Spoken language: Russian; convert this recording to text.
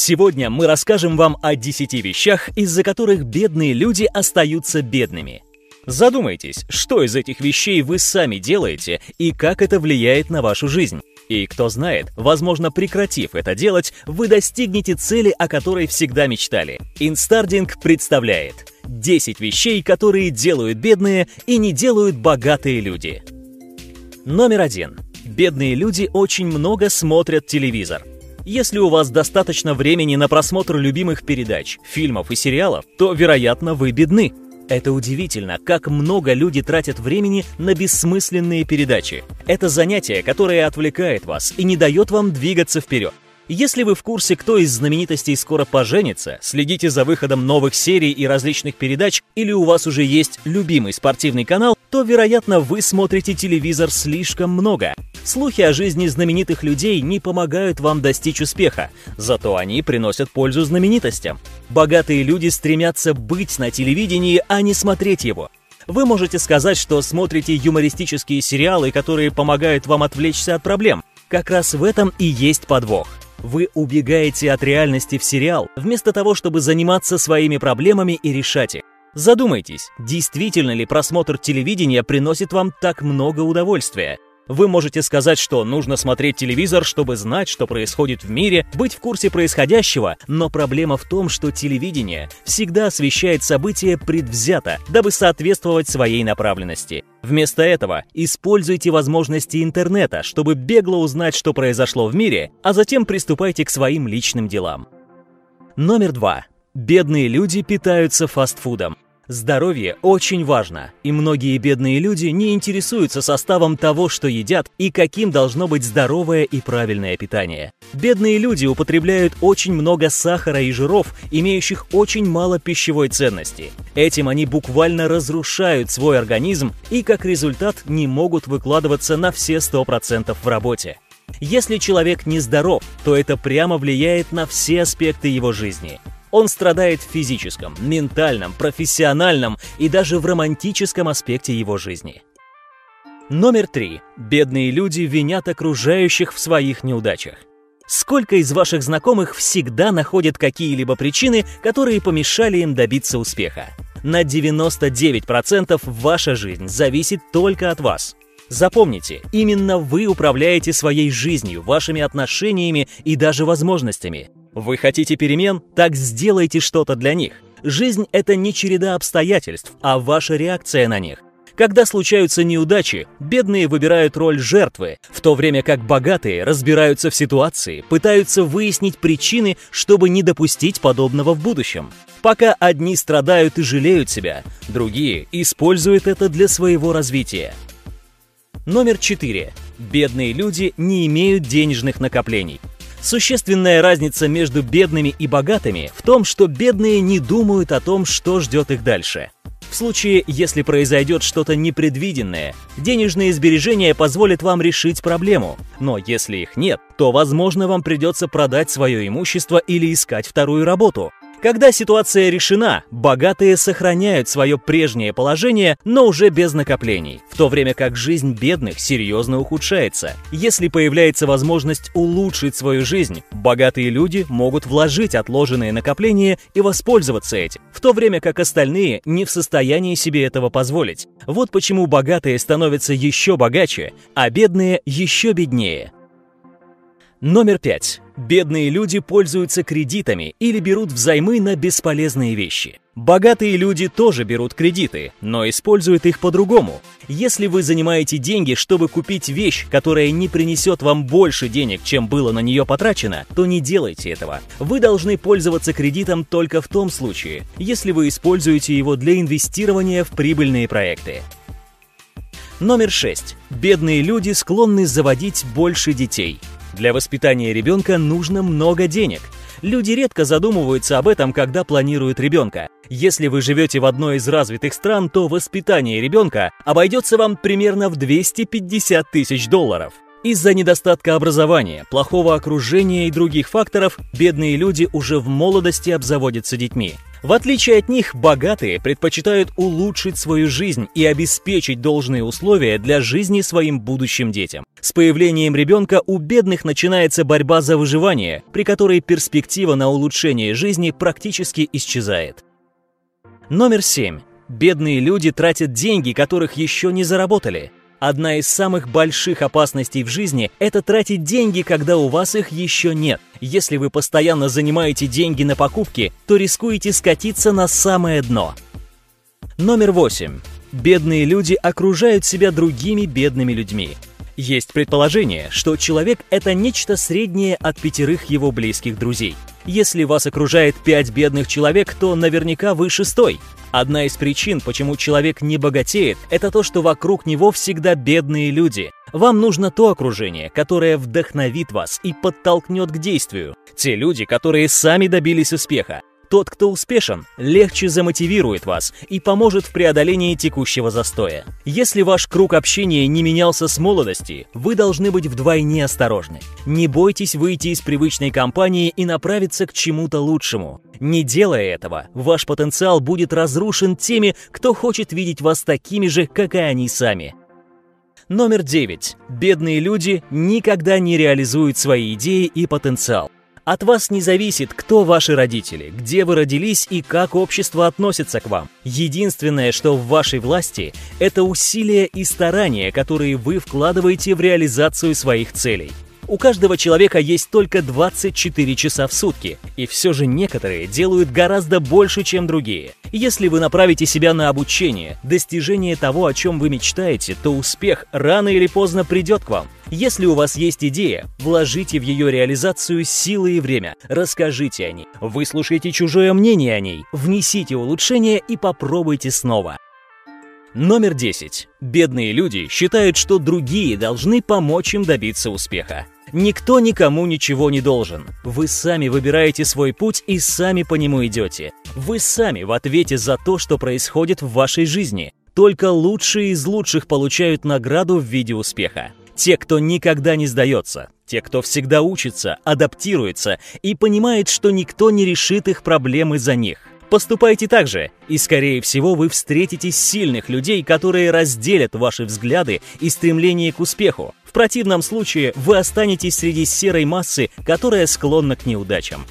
Сегодня мы расскажем вам о 10 вещах, из-за которых бедные люди остаются бедными. Задумайтесь, что из этих вещей вы сами делаете и как это влияет на вашу жизнь. И кто знает, возможно, прекратив это делать, вы достигнете цели, о которой всегда мечтали. Инстардинг представляет 10 вещей, которые делают бедные и не делают богатые люди. Номер один. Бедные люди очень много смотрят телевизор. Если у вас достаточно времени на просмотр любимых передач, фильмов и сериалов, то, вероятно, вы бедны. Это удивительно, как много люди тратят времени на бессмысленные передачи. Это занятие, которое отвлекает вас и не дает вам двигаться вперед. Если вы в курсе, кто из знаменитостей скоро поженится, следите за выходом новых серий и различных передач, или у вас уже есть любимый спортивный канал, то, вероятно, вы смотрите телевизор слишком много. Слухи о жизни знаменитых людей не помогают вам достичь успеха, зато они приносят пользу знаменитостям. Богатые люди стремятся быть на телевидении, а не смотреть его. Вы можете сказать, что смотрите юмористические сериалы, которые помогают вам отвлечься от проблем. Как раз в этом и есть подвох. Вы убегаете от реальности в сериал, вместо того, чтобы заниматься своими проблемами и решать их. Задумайтесь, действительно ли просмотр телевидения приносит вам так много удовольствия? Вы можете сказать, что нужно смотреть телевизор, чтобы знать, что происходит в мире, быть в курсе происходящего, но проблема в том, что телевидение всегда освещает события предвзято, дабы соответствовать своей направленности. Вместо этого используйте возможности интернета, чтобы бегло узнать, что произошло в мире, а затем приступайте к своим личным делам. Номер два. Бедные люди питаются фастфудом. Здоровье очень важно, и многие бедные люди не интересуются составом того, что едят и каким должно быть здоровое и правильное питание. Бедные люди употребляют очень много сахара и жиров, имеющих очень мало пищевой ценности. Этим они буквально разрушают свой организм и как результат не могут выкладываться на все 100% в работе. Если человек нездоров, то это прямо влияет на все аспекты его жизни. Он страдает в физическом, ментальном, профессиональном и даже в романтическом аспекте его жизни. Номер три. Бедные люди винят окружающих в своих неудачах. Сколько из ваших знакомых всегда находят какие-либо причины, которые помешали им добиться успеха? На 99% ваша жизнь зависит только от вас. Запомните, именно вы управляете своей жизнью, вашими отношениями и даже возможностями. Вы хотите перемен? Так сделайте что-то для них. Жизнь — это не череда обстоятельств, а ваша реакция на них. Когда случаются неудачи, бедные выбирают роль жертвы, в то время как богатые разбираются в ситуации, пытаются выяснить причины, чтобы не допустить подобного в будущем. Пока одни страдают и жалеют себя, другие используют это для своего развития. Номер 4. Бедные люди не имеют денежных накоплений. Существенная разница между бедными и богатыми в том, что бедные не думают о том, что ждет их дальше. В случае, если произойдет что-то непредвиденное, денежные сбережения позволят вам решить проблему. Но если их нет, то, возможно, вам придется продать свое имущество или искать вторую работу. Когда ситуация решена, богатые сохраняют свое прежнее положение, но уже без накоплений, в то время как жизнь бедных серьезно ухудшается. Если появляется возможность улучшить свою жизнь, богатые люди могут вложить отложенные накопления и воспользоваться этим, в то время как остальные не в состоянии себе этого позволить. Вот почему богатые становятся еще богаче, а бедные еще беднее. Номер пять. Бедные люди пользуются кредитами или берут взаймы на бесполезные вещи. Богатые люди тоже берут кредиты, но используют их по-другому. Если вы занимаете деньги, чтобы купить вещь, которая не принесет вам больше денег, чем было на нее потрачено, то не делайте этого. Вы должны пользоваться кредитом только в том случае, если вы используете его для инвестирования в прибыльные проекты. Номер 6. Бедные люди склонны заводить больше детей. Для воспитания ребенка нужно много денег. Люди редко задумываются об этом, когда планируют ребенка. Если вы живете в одной из развитых стран, то воспитание ребенка обойдется вам примерно в 250 тысяч долларов. Из-за недостатка образования, плохого окружения и других факторов бедные люди уже в молодости обзаводятся детьми. В отличие от них, богатые предпочитают улучшить свою жизнь и обеспечить должные условия для жизни своим будущим детям. С появлением ребенка у бедных начинается борьба за выживание, при которой перспектива на улучшение жизни практически исчезает. Номер 7. Бедные люди тратят деньги, которых еще не заработали. Одна из самых больших опасностей в жизни – это тратить деньги, когда у вас их еще нет. Если вы постоянно занимаете деньги на покупки, то рискуете скатиться на самое дно. Номер восемь. Бедные люди окружают себя другими бедными людьми. Есть предположение, что человек – это нечто среднее от пятерых его близких друзей. Если вас окружает пять бедных человек, то наверняка вы шестой. Одна из причин, почему человек не богатеет, это то, что вокруг него всегда бедные люди. Вам нужно то окружение, которое вдохновит вас и подтолкнет к действию. Те люди, которые сами добились успеха. Тот, кто успешен, легче замотивирует вас и поможет в преодолении текущего застоя. Если ваш круг общения не менялся с молодости, вы должны быть вдвойне осторожны. Не бойтесь выйти из привычной компании и направиться к чему-то лучшему. Не делая этого, ваш потенциал будет разрушен теми, кто хочет видеть вас такими же, как и они сами. Номер 9. Бедные люди никогда не реализуют свои идеи и потенциал. От вас не зависит, кто ваши родители, где вы родились и как общество относится к вам. Единственное, что в вашей власти, это усилия и старания, которые вы вкладываете в реализацию своих целей. У каждого человека есть только 24 часа в сутки, и все же некоторые делают гораздо больше, чем другие. Если вы направите себя на обучение, достижение того, о чем вы мечтаете, то успех рано или поздно придет к вам. Если у вас есть идея, вложите в ее реализацию силы и время, расскажите о ней, выслушайте чужое мнение о ней, внесите улучшения и попробуйте снова. Номер 10. Бедные люди считают, что другие должны помочь им добиться успеха. Никто никому ничего не должен. Вы сами выбираете свой путь и сами по нему идете. Вы сами в ответе за то, что происходит в вашей жизни. Только лучшие из лучших получают награду в виде успеха. Те, кто никогда не сдается, те, кто всегда учится, адаптируется и понимает, что никто не решит их проблемы за них. Поступайте так же, и, скорее всего, вы встретите сильных людей, которые разделят ваши взгляды и стремление к успеху. В противном случае вы останетесь среди серой массы, которая склонна к неудачам.